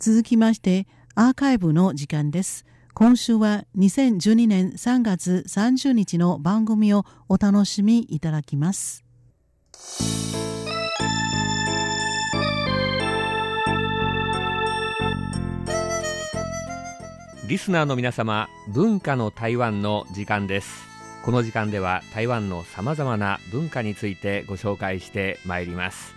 続きましてアーカイブの時間です。今週は2012年3月30日の番組をお楽しみいただきます。リスナーの皆様文化の台湾の時間です。この時間では台湾のさまざまな文化についてご紹介してまいります。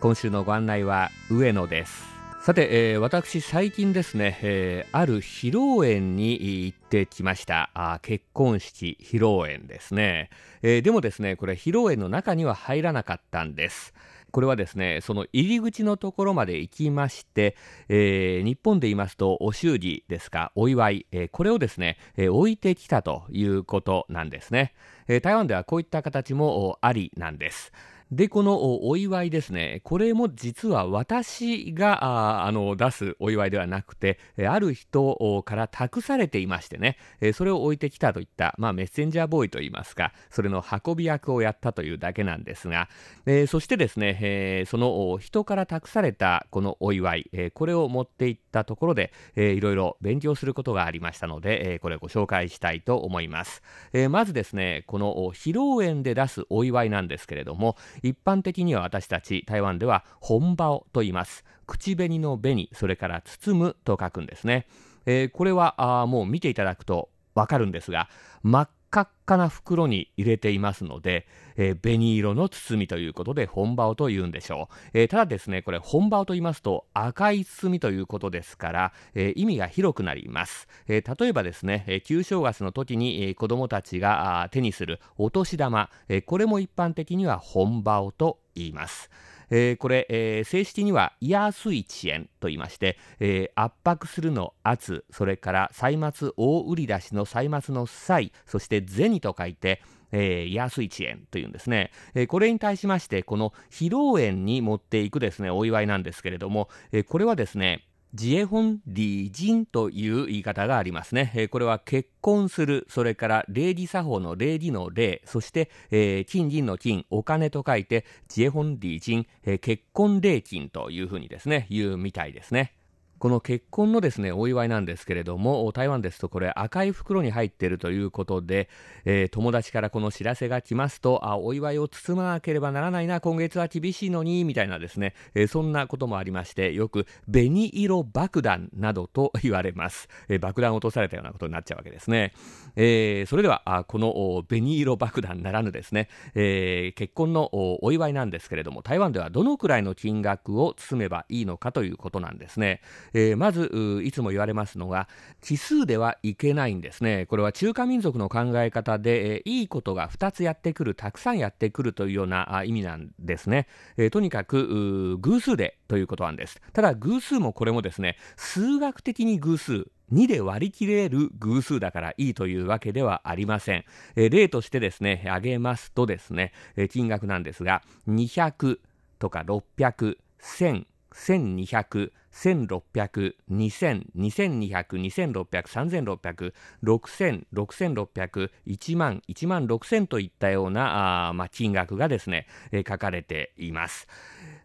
今週のご案内は上野です。さて、えー、私最近ですね、えー、ある披露宴に行ってきました。あ結婚式披露宴ですね、えー、でもですねこれ披露宴の中には入らなかったんです。これはですねその入り口のところまで行きまして、えー、日本で言いますとお祝儀ですかお祝い、えー、これをですね、えー、置いてきたということなんですね、え台湾ではこういった形もありなんです。で、このお祝いですね、これも実は私があの出すお祝いではなくて、ある人から託されていましてね、それを置いてきたといった、まあ、メッセンジャーボーイといいますか、それの運び役をやったというだけなんですが、えー、そしてですね、えー、その人から託されたこのお祝い、えー、これを持っていったところで、えー、いろいろ勉強することがありましたので、えー、これをご紹介したいと思います。えー、まずですね、この披露宴で出すお祝いなんですけれども、一般的には私たち台湾では本場をと言います。口紅の紅それから包むと書くんですね、えー、これはあもう見ていただくとわかるんですが真っ赤っかな袋に入れていますので、えー、紅色の包みということで本場をと言うんでしょう、えー、ただですねこれ本場をと言いますと赤い包みということですから、えー、意味が広くなります、え例えばですね、え旧正月の時に、え子供たちが手にするお年玉、えこれも一般的には本場をと言います。えー、これ、えー、正式にはイヤースイ遅延と言いまして、えー、圧迫するの圧、それから歳末大売り出しの歳末の歳、そして銭と書いて、えー、安い遅延というんですね、えー、これに対しまして、この披露宴に持っていくですね、お祝いなんですけれども、えー、これはですね、ジエホンリージンという言い方がありますね。えー、これは結婚する、それから礼儀作法の礼儀の礼、そして、えー、金銀の金、お金と書いて、ジエホンリージン、えー、結婚礼金というふうにですね、言うみたいですね。この結婚のですね、お祝いなんですけれども、台湾ですとこれ赤い袋に入っているということで、えー、友達からこの知らせが来ますと、あ、お祝いを包まなければならないな、今月は厳しいのに、みたいなですね、えー、そんなこともありまして、よく紅色爆弾などと 言われます。えー、爆弾を落とされたようなことになっちゃうわけですね。えー、それでは、あこの紅色爆弾ならぬですね、えー、結婚のお祝いなんですけれども、台湾ではどのくらいの金額を包めばいいのかということなんですね。えー、まずいつも言われますのが奇数ではいけないんですね。これは中華民族の考え方で、えー、いいことが2つやってくるたくさんやってくるというような意味なんですね、えー、とにかく偶数でということなんです。ただ偶数もこれもですね数学的に偶数2で割り切れる偶数だからいいというわけではありません。え、例としてですね、挙げますとですね、え、金額なんですが、200とか600、1000、1200、1600、2000、2200、2600、3600、6000、6600、1万、1万6000といったようなあ、まあ、金額がですね、えー、書かれています。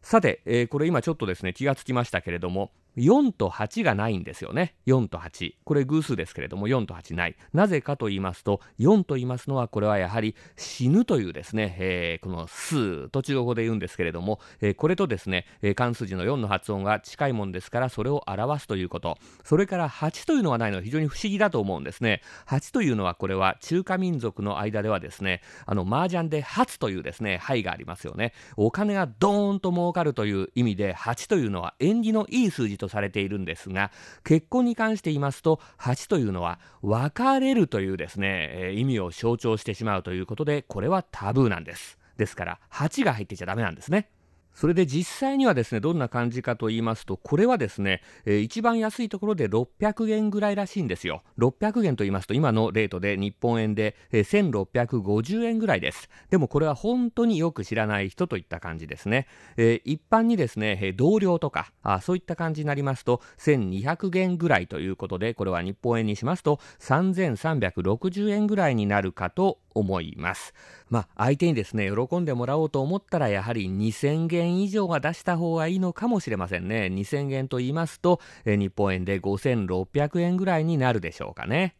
さて、えー、これ今ちょっとですね、気がつきましたけれども、4と8がないんですよね。4と8。これ偶数ですけれども、4と8ない。なぜかと言いますと、4と言いますのは、これはやはり死ぬというですね、えー、この数と中国語で言うんですけれども、えー、これとですね、えー、漢数字の4の発音が近いもんですから、それを表すということ。それから8というのはないのは非常に不思議だと思うんですね。8というのは、これは中華民族の間ではですね、あの、麻雀で8というですね、牌がありますよね。お金がドーンと儲かるという意味で、8というのは縁起のいい数字ととされているんですが結婚に関して言いますと8というのは別れるというですね、えー、意味を象徴してしまうということでこれはタブーなんです。ですから8が入ってちゃダメなんですね。それで実際にはですね、どんな感じかと言いますと、これはですね、えー、一番安いところで600元ぐらいらしいんですよ。600元と言いますと、今のレートで日本円で、えー、1650円ぐらいです。でもこれは本当によく知らない人といった感じですね。えー、一般にですねえ、同僚とかあ、そういった感じになりますと、1200元ぐらいということで、これは日本円にしますと、3360円ぐらいになるかと思います。まあ、相手にですね、喜んでもらおうと思ったら、やはり2000元以上は出した方がいいのかもしれませんね。2000元と言いますと、日本円で5600円ぐらいになるでしょうかね。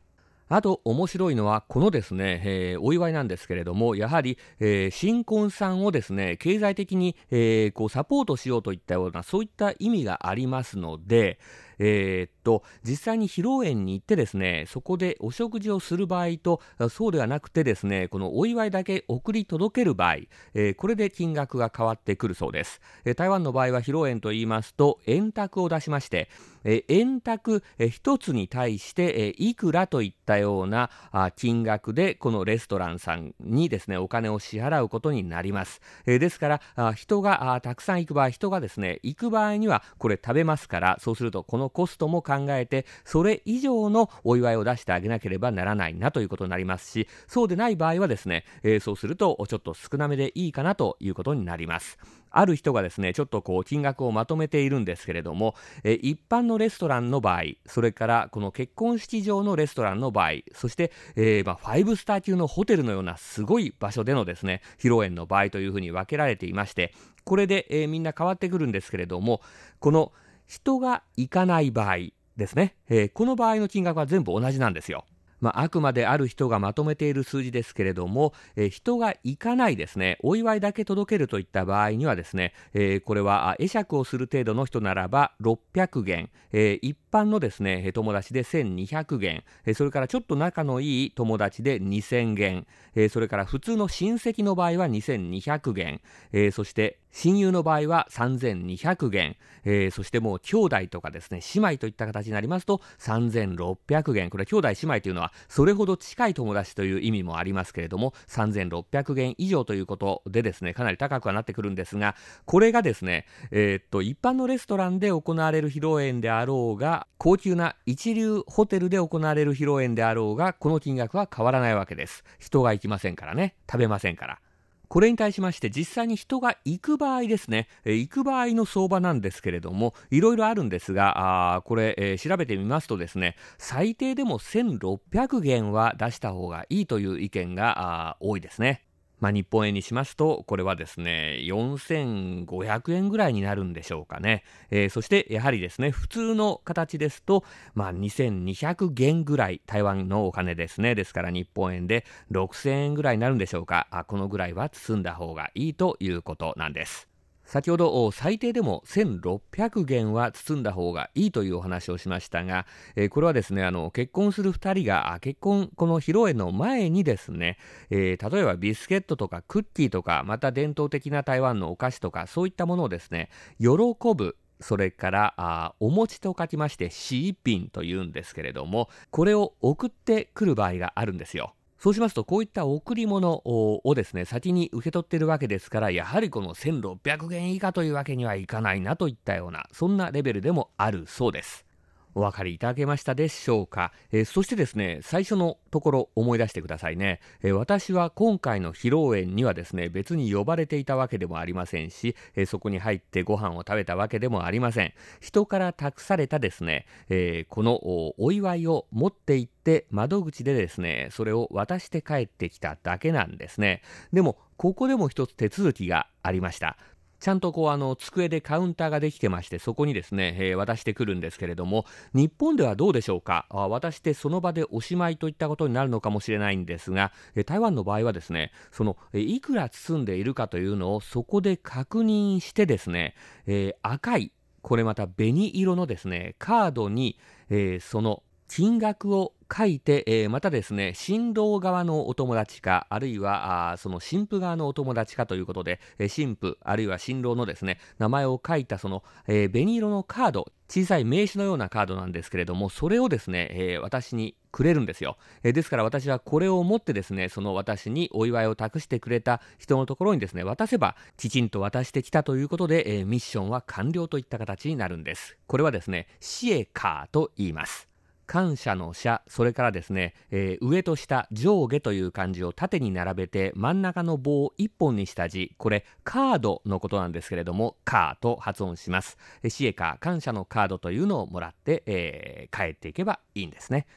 あと面白いのはこのですね、えー、お祝いなんですけれどもやはり、えー、新婚さんをですね経済的に、えー、こうサポートしようといったようなそういった意味がありますので、えー、っと、実際に披露宴に行ってですね、そこでお食事をする場合と、そうではなくてですね、このお祝いだけ送り届ける場合、えー、これで金額が変わってくるそうです。えー、台湾の場合は披露宴と言いますと、円卓を出しまして、円卓、え1つに対して、いくらといったような金額でこのレストランさんにですねお金を支払うことになります、ですから人がたくさん行く場合人がですね行く場合にはこれ食べますからそうするとこのコストも考えてそれ以上のお祝いを出してあげなければならないなということになりますしそうでない場合はですね、そうするとちょっと少なめでいいかなということになります。ある人がですねちょっとこう金額をまとめているんですけれども、え一般のレストランの場合それからこの結婚式場のレストランの場合そして、えー、まあ、5スター級のホテルのようなすごい場所でのですね披露宴の場合というふうに分けられていましてこれで、えー、みんな変わってくるんですけれどもこの人が行かない場合ですね、えー、この場合の金額は全部同じなんですよ。まあ、あくまである人がまとめている数字ですけれども、えー、人が行かないですね、お祝いだけ届けるといった場合にはですね、えー、これは会釈をする程度の人ならば600元、えー、一般のですね、友達で1200元、えそれからちょっと仲のいい友達で2000元、えそれから普通の親戚の場合は2200元、えそして親友の場合は3200元、えー、そしてもう兄弟とかですね、姉妹といった形になりますと3600元。これ兄弟姉妹というのはそれほど近い友達という意味もありますけれども、3600元以上ということでですね、かなり高くはなってくるんですが、これがですね、えー、っと、一般のレストランで行われる披露宴であろうが、高級な一流ホテルで行われる披露宴であろうが、この金額は変わらないわけです。人が行きませんからね、食べませんから。これに対しまして実際に人が行く場合ですね、え行く場合の相場なんですけれどもいろいろあるんですがあこれ、え、調べてみますとですね最低でも1600元は出した方がいいという意見が多いですね。まあ、日本円にしますと、これはですね、4500円ぐらいになるんでしょうかね。えー、そして、やはりですね、普通の形ですと、まあ、2200元ぐらい、台湾のお金ですね。ですから日本円で6000円ぐらいになるんでしょうか。このぐらいは包んだ方がいいということなんです。先ほど最低でも1600元は包んだ方がいいというお話をしましたが、えー、これはですねあの結婚する2人が結婚この披露宴の前にですね、えー、例えばビスケットとかクッキーとかまた伝統的な台湾のお菓子とかそういったものをですね喜ぶそれからあお餅と書きましてシーピンというんですけれどもこれを送ってくる場合があるんですよ。そうしますと、こういった贈り物をですね、先に受け取っているわけですから、やはりこの1600元以下というわけにはいかないなといったような、そんなレベルでもあるそうです。お分かりいただけましたでしょうか、えー、そしてですね最初のところ思い出してくださいね、えー、私は今回の披露宴にはですね別に呼ばれていたわけでもありませんし、えー、そこに入ってご飯を食べたわけでもありません。人から託されたですね、えこのお祝いを持って行って窓口でですねそれを渡して帰ってきただけなんですね。でもここでも一つ手続きがありました。ちゃんとこうあの机でカウンターができてましてそこにですね、えー、渡してくるんですけれども日本ではどうでしょうか？あ渡してその場でおしまいといったことになるのかもしれないんですが、えー、台湾の場合はですねその、えー、いくら包んでいるかというのをそこで確認してですね、え赤いこれまた紅色のですねカードに、えその金額を書いて、えー、またですね、新郎側のお友達か、あるいはあその新婦側のお友達かということで、えー、新婦、あるいは新郎のですね、名前を書いたその、えー、紅色のカード、小さい名刺のようなカードなんですけれども、それをですね、えー、私にくれるんですよ、えー、ですから私はこれを持ってですね、その私にお祝いを託してくれた人のところにですね、渡せば、きちんと渡してきたということで、えー、ミッションは完了といった形になるんです。これはですね、シエカーと言います。感謝の謝、それからですね、えー、上と下、上下という漢字を縦に並べて真ん中の棒を1本にした字、これカードのことなんですけれども、カーと発音します。シエカ、感謝のカードというのをもらって、えー、帰っていけばいいんですね。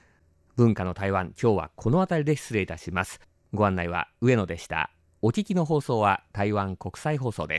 文化の台湾、今日はこの辺りで失礼いたします。ご案内は上野でしたお聞きの放送は台湾国際放送です